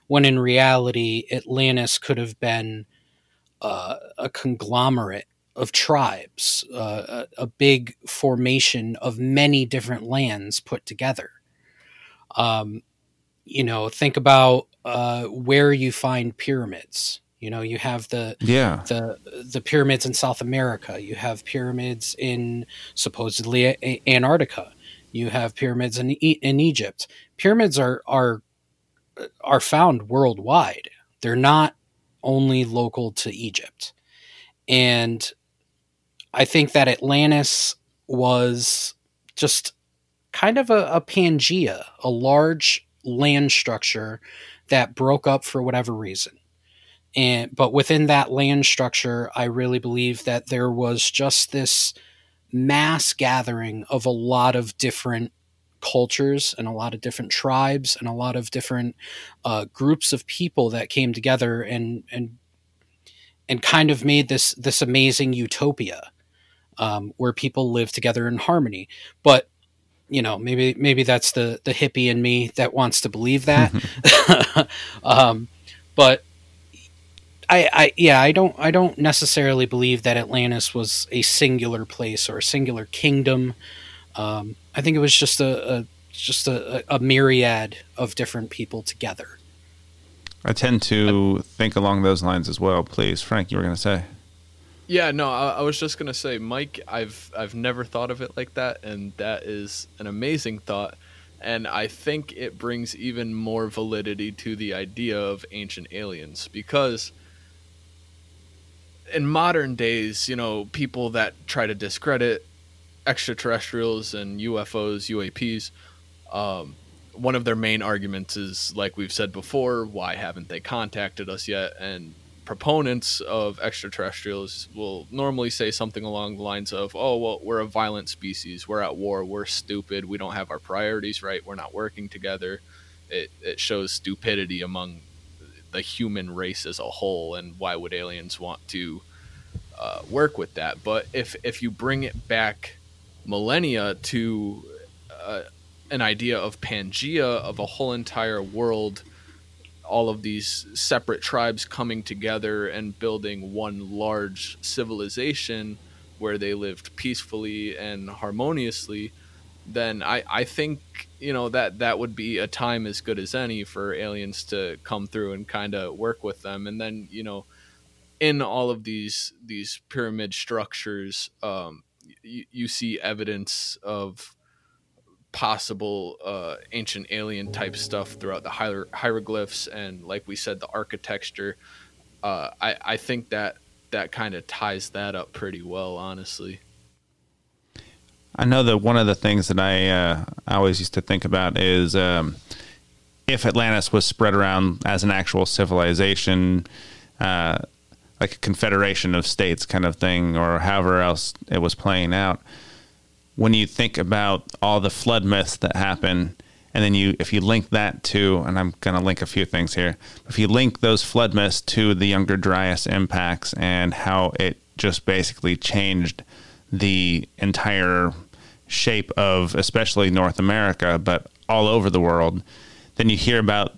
when in reality Atlantis could have been uh, a conglomerate of tribes, uh, a, a, big formation of many different lands put together. Um, you know, think about uh, where you find pyramids. You know, you have the yeah the the pyramids in South America. You have pyramids in supposedly a- Antarctica. You have pyramids in e- in Egypt. Pyramids are are are found worldwide. They're not only local to Egypt. And I think that Atlantis was just kind of a, a Pangea, a large land structure that broke up for whatever reason. And but within that land structure, I really believe that there was just this mass gathering of a lot of different cultures and a lot of different tribes and a lot of different uh, groups of people that came together and and and kind of made this this amazing utopia um, where people live together in harmony. But you know, maybe maybe that's the the hippie in me that wants to believe that. um, but I, I yeah, I don't I don't necessarily believe that Atlantis was a singular place or a singular kingdom. Um, I think it was just a, a just a, a, myriad of different people together. I tend to think along those lines as well. Please, Frank, you were going to say. Yeah, no, I, I, was just gonna say, Mike. I've I've never thought of it like that, and that is an amazing thought. And I think it brings even more validity to the idea of ancient aliens because in modern days, you know, people that try to discredit extraterrestrials and UFOs, UAPs, um, one of their main arguments is, like we've said before, why haven't they contacted us yet? And proponents of extraterrestrials will normally say something along the lines of, oh, well, we're a violent species. We're at war. We're stupid. We don't have our priorities right. We're not working together. It, it shows stupidity among the human race as a whole. And why would aliens want to uh, work with that? But if, if you bring it back millennia to uh, an idea of Pangea, of a whole entire world all of these separate tribes coming together and building one large civilization where they lived peacefully and harmoniously, then I, I think you know that that would be a time as good as any for aliens to come through and kind of work with them, and then you know in all of these these pyramid structures, um, you, you see evidence of possible uh, ancient alien type stuff throughout the hier- hieroglyphs and, like we said, the architecture. Uh, I I think that that kind of ties that up pretty well, honestly. I know that one of the things that I, uh, I always used to think about is um, if Atlantis was spread around as an actual civilization, uh, like a confederation of states kind of thing, or however else it was playing out. When you think about all the flood myths that happen, and then you, if you link that to, and I'm going to link a few things here, if you link those flood myths to the Younger Dryas impacts and how it just basically changed the entire shape of, especially North America, but all over the world, then you hear about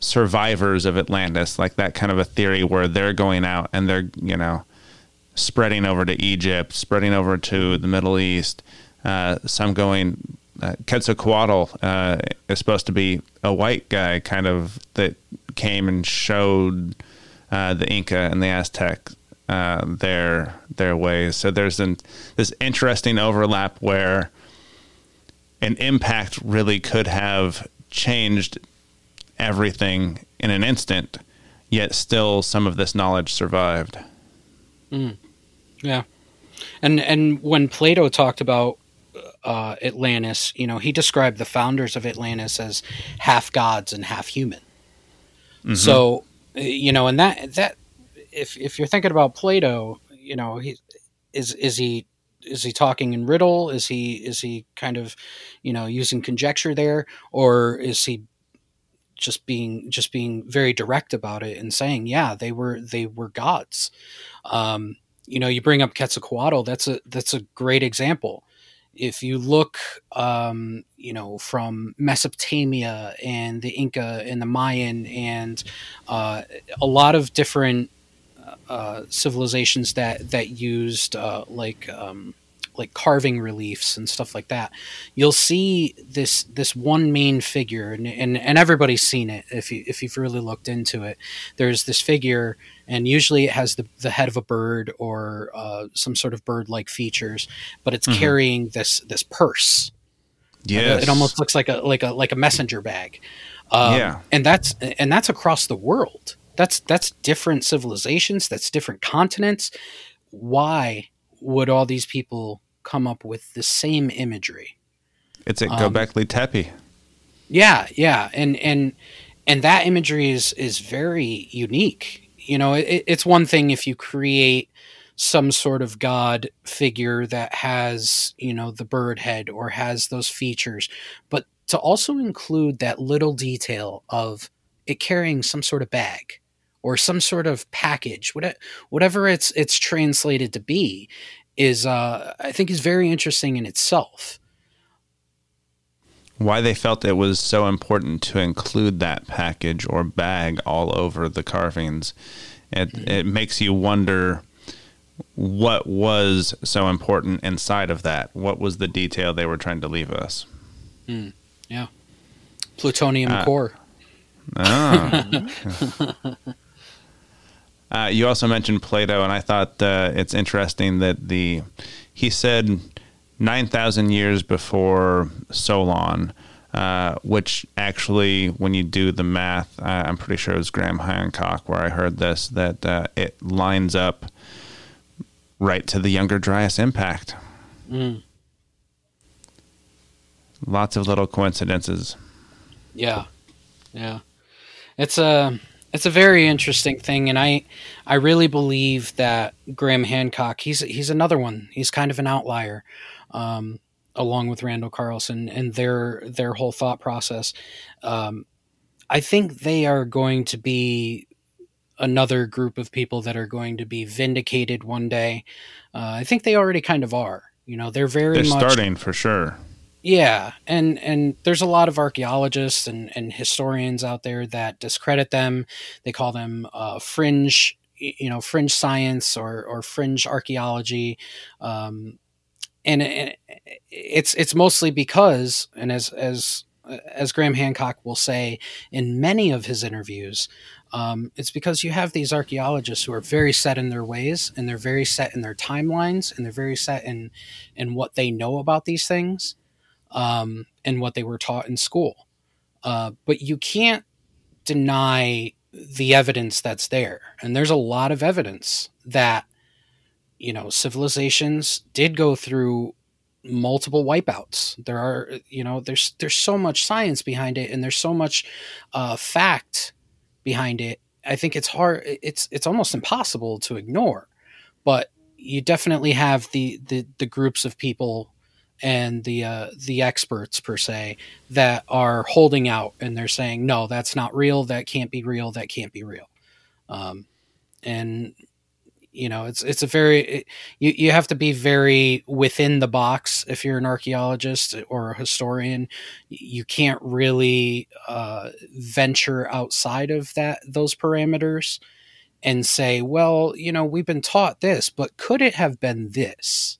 survivors of Atlantis, like that kind of a theory where they're going out and they're, you know, spreading over to Egypt, spreading over to the Middle East. Uh, some going, uh, Quetzalcoatl uh, is supposed to be a white guy, kind of that came and showed uh, the Inca and the Aztec uh, their their ways. So there's an, this interesting overlap where an impact really could have changed everything in an instant, yet still some of this knowledge survived. Mm. Yeah, and and when Plato talked about uh, Atlantis, you know, he described the founders of Atlantis as half gods and half human. Mm-hmm. So, you know, and that that if if you're thinking about Plato, you know, he is is he is he talking in riddle? Is he is he kind of, you know, using conjecture there, or is he just being just being very direct about it and saying, yeah, they were they were gods. Um, you know, you bring up Quetzalcoatl. That's a that's a great example. If you look, um, you know, from Mesopotamia and the Inca and the Mayan and uh, a lot of different civilizations that that used uh, like um, like carving reliefs and stuff like that, you'll see this this one main figure, and and, and everybody's seen it if you if you've really looked into it. There's this figure, and usually it has the the head of a bird or uh, some sort of bird like features, but it's mm-hmm. carrying this this purse. Yeah, it almost looks like a like a like a messenger bag. Um, yeah, and that's and that's across the world. That's that's different civilizations. That's different continents. Why would all these people come up with the same imagery. It's at um, Göbekli Tepe. Yeah, yeah, and and and that imagery is is very unique. You know, it, it's one thing if you create some sort of god figure that has you know the bird head or has those features, but to also include that little detail of it carrying some sort of bag or some sort of package, whatever it's it's translated to be, is uh, I think is very interesting in itself. Why they felt it was so important to include that package or bag all over the carvings, it mm-hmm. it makes you wonder what was so important inside of that. What was the detail they were trying to leave us? Mm, yeah, plutonium uh, core. Oh. Uh, you also mentioned Plato, and I thought uh, it's interesting that the he said nine thousand years before Solon, uh, which actually, when you do the math, uh, I'm pretty sure it was Graham Hancock where I heard this that uh, it lines up right to the Younger Dryas impact. Mm. Lots of little coincidences. Yeah, yeah, it's a uh, it's a very interesting thing, and I I really believe that Graham Hancock he's he's another one. He's kind of an outlier, um, along with Randall Carlson and their their whole thought process. Um, I think they are going to be another group of people that are going to be vindicated one day. Uh, I think they already kind of are. You know, they're very they're much, starting for sure. Yeah, and and there's a lot of archaeologists and, and historians out there that discredit them. They call them uh, fringe, you know, fringe science or or fringe archaeology, um, and, it's it's mostly because, and as as as Graham Hancock will say in many of his interviews, um, it's because you have these archaeologists who are very set in their ways and they're very set in their timelines and they're very set in in what they know about these things um, and what they were taught in school. Uh, but you can't deny the evidence that's there, and there's a lot of evidence that you know civilizations did go through multiple wipeouts. There are, you know, there's there's so much science behind it, and there's so much uh, fact behind it. I think it's hard. It's it's almost impossible to ignore. But you definitely have the the, the groups of people and the uh, the experts per se that are holding out and they're saying no, that's not real. That can't be real. That can't be real. Um, and you know it's it's a very it, you you have to be very within the box if you're an archaeologist or a historian you can't really uh, venture outside of that those parameters and say well you know we've been taught this but could it have been this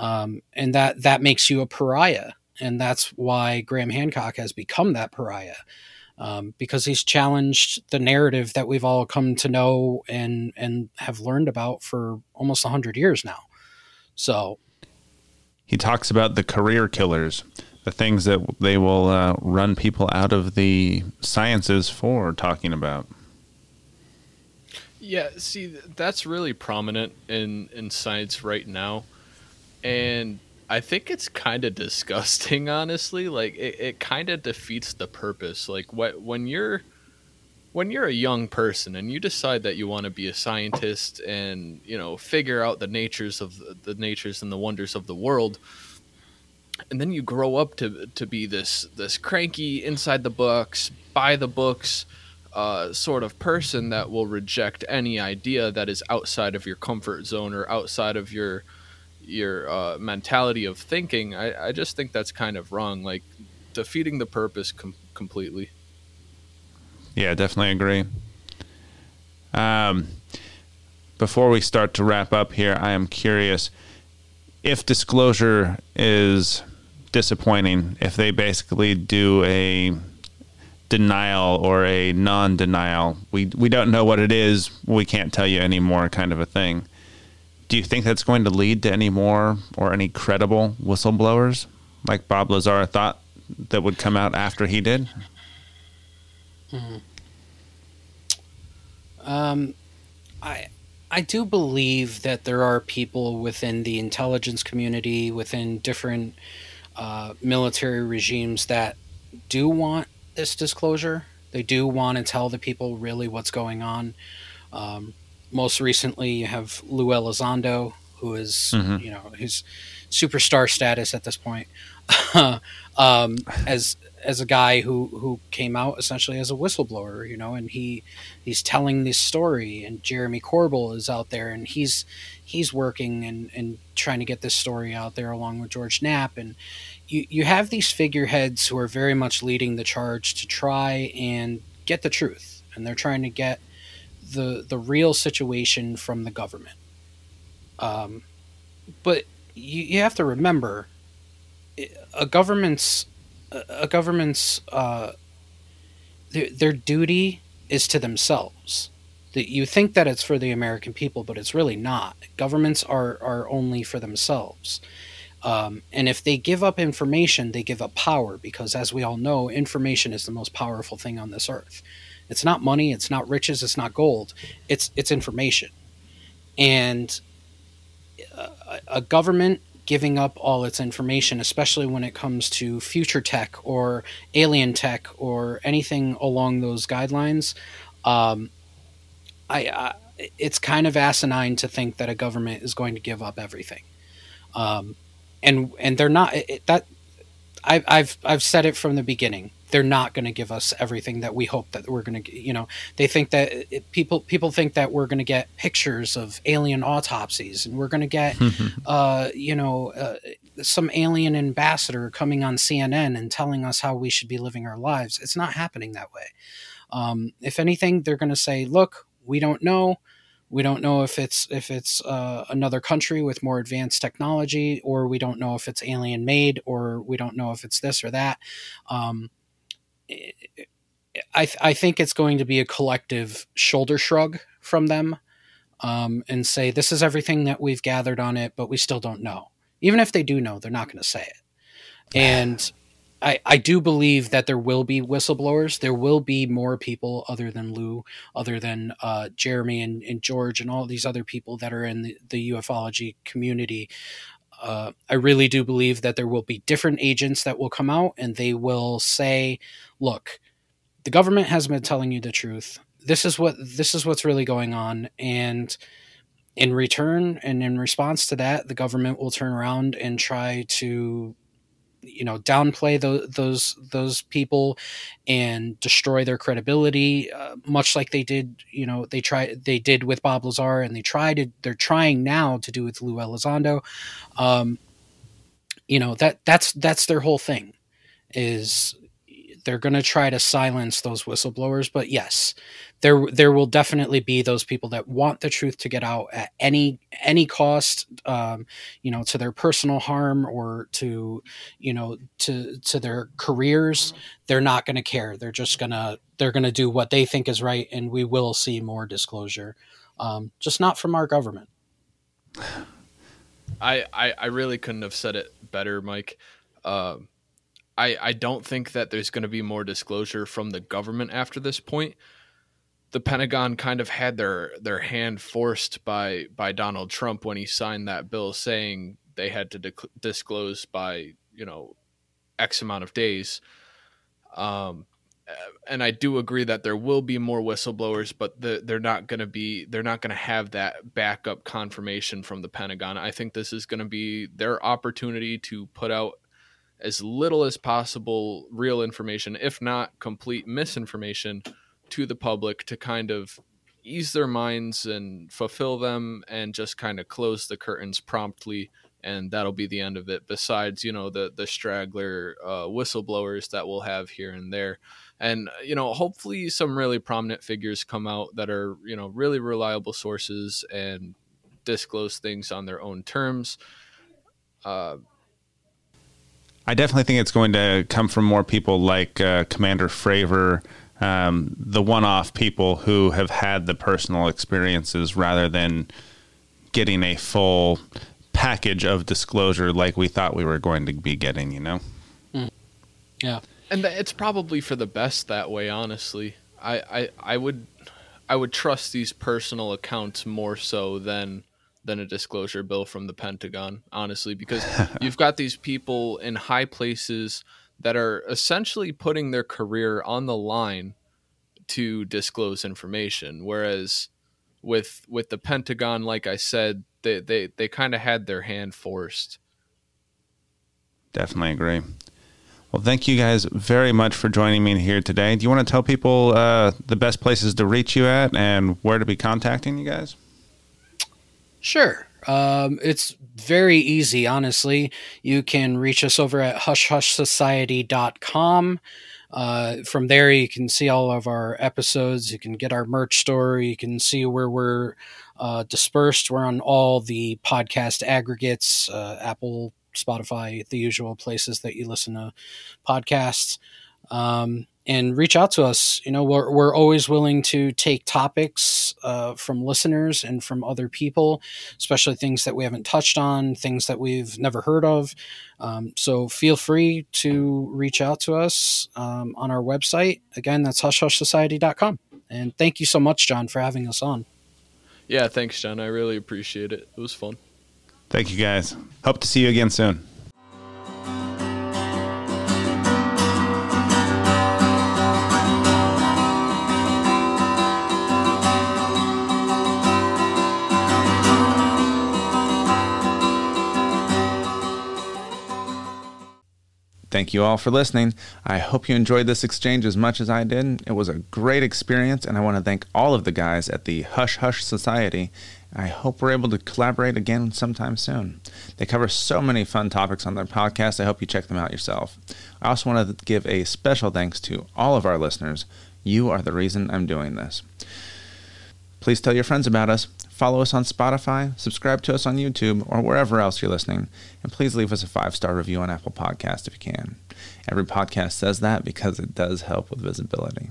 um, and that that makes you a pariah. And that's why graham hancock has become that pariah. Um, because he's challenged the narrative that we've all come to know and and have learned about for almost 100 years now. So he talks about the career killers the things that they will uh, run people out of the sciences for talking about. Yeah see that's really prominent in in science right now and I think it's kind of disgusting, honestly. Like it, it kind of defeats the purpose. Like what when you're when you're a young person and you decide that you want to be a scientist and you know figure out the natures of the, the natures and the wonders of the world, and then you grow up to to be this this cranky inside the books, by the books. Uh, sort of person that will reject any idea that is outside of your comfort zone or outside of your your uh, mentality of thinking, I, I just think that's kind of wrong. Like defeating the purpose com- completely. Yeah, definitely agree. Um, before we start to wrap up here, I am curious if disclosure is disappointing, if they basically do a denial or a non-denial, we we don't know what it is, we can't tell you anymore, kind of a thing do you think that's going to lead to any more or any credible whistleblowers like Bob Lazar thought that would come out after he did? Mm-hmm. Um, I I do believe that there are people within the intelligence community, within different uh, military regimes that do want this disclosure. They do want to tell the people really what's going on. Um, most recently, you have Lou Elizondo, who is, mm-hmm. you know, his superstar status at this point, um, as as a guy who who came out essentially as a whistleblower, you know, and he he's telling this story, and Jeremy Corbell is out there, and he's he's working and and trying to get this story out there along with George Knapp, and you you have these figureheads who are very much leading the charge to try and get the truth, and they're trying to get the the real situation from the government. Um, but you, you have to remember, a government's a government's uh, their, their duty is to themselves. That you think that it's for the American people, but it's really not. Governments are are only for themselves. Um, and if they give up information, they give up power because, as we all know, information is the most powerful thing on this earth. It's not money, it's not riches, it's not gold. It's it's information. And a, a government giving up all its information, especially when it comes to future tech or alien tech or anything along those guidelines, um, I, I, it's kind of asinine to think that a government is going to give up everything, um, and and they're not. It, that I, I've I've said it from the beginning they're not going to give us everything that we hope that we're going to you know? They think that it, people people think that we're going to get pictures of alien autopsies and we're going to get uh, you know uh, some alien ambassador coming on CNN and telling us how we should be living our lives. It's not happening that way. Um, if anything they're going to say look we don't know. We don't know if it's if it's uh, another country with more advanced technology or we don't know if it's alien made or we don't know if it's this or that. Um, I, th- I think it's going to be a collective shoulder shrug from them um, and say, this is everything that we've gathered on it, but we still don't know. Even if they do know, they're not going to say it. And I, I do believe that there will be whistleblowers. There will be more people other than Lou, other than uh, Jeremy and, and, George and all these other people that are in the, the ufology community. Uh, I really do believe that there will be different agents that will come out and they will say, look, the government hasn't been telling you the truth. This is what this is what's really going on, and in return and in response to that, the government will turn around and try to you know downplay those those those people and destroy their credibility uh, much like they did you know they try they did with Bob Lazar and they tried to they're trying now to do with Lou Elizondo. Um you know that that's that's their whole thing is they're going to try to silence those whistleblowers but yes there there will definitely be those people that want the truth to get out at any any cost um, you know to their personal harm or to you know to to their careers. They're not going to care. They're just going to they're going to do what they think is right and we will see more disclosure um, just not from our government. I, I, I really couldn't have said it better mike. Um, I, I don't think that there's going to be more disclosure from the government after this point. The Pentagon kind of had their their hand forced by by Donald Trump when he signed that bill saying they had to di- disclose by you know x amount of days. Um, and I do agree that there will be more whistleblowers, but the, they're not going to be they're not going to have that backup confirmation from the Pentagon. I think this is going to be their opportunity to put out as little as possible real information, if not complete misinformation, to the public to kind of ease their minds and fulfill them and just kind of close the curtains promptly and that'll be the end of it besides you know the the straggler uh, whistleblowers that we'll have here and there. And you know hopefully some really prominent figures come out that are you know really reliable sources and disclose things on their own terms. Uh, I definitely think it's going to come from more people like uh, Commander Fravor, um, the one off people who have had the personal experiences rather than getting a full package of disclosure like we thought we were going to be getting, you know? Mm. Yeah. And it's probably for the best that way, honestly. I, I, I would I would trust these personal accounts more so than than a disclosure bill from the Pentagon, honestly, because you've got these people in high places that are essentially putting their career on the line to disclose information. Whereas with with the Pentagon, like I said, they they, they kind of had their hand forced. Definitely agree. Well, thank you guys very much for joining me here today. Do you want to tell people uh, the best places to reach you at and where to be contacting you guys? Sure. Um, it's very easy, honestly. You can reach us over at hushhushsociety.com. Uh, from there, you can see all of our episodes. You can get our merch store. You can see where we're uh, dispersed. We're on all the podcast aggregates uh, Apple, Spotify, the usual places that you listen to podcasts. Um, and reach out to us. You know, we're, we're always willing to take topics uh, from listeners and from other people, especially things that we haven't touched on, things that we've never heard of. Um, so feel free to reach out to us um, on our website. Again, that's hushhushsociety.com. And thank you so much, John, for having us on. Yeah, thanks, John. I really appreciate it. It was fun. Thank you, guys. Hope to see you again soon. Thank you all for listening. I hope you enjoyed this exchange as much as I did. It was a great experience, and I want to thank all of the guys at the Hush Hush Society. I hope we're able to collaborate again sometime soon. They cover so many fun topics on their podcast. I hope you check them out yourself. I also want to give a special thanks to all of our listeners. You are the reason I'm doing this. Please tell your friends about us. Follow us on Spotify, subscribe to us on YouTube, or wherever else you're listening, and please leave us a five star review on Apple Podcast if you can. Every podcast says that because it does help with visibility.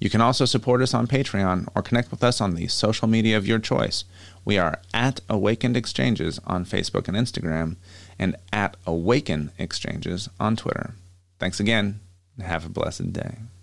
You can also support us on Patreon or connect with us on the social media of your choice. We are at Awakened Exchanges on Facebook and Instagram, and at Awaken Exchanges on Twitter. Thanks again, and have a blessed day.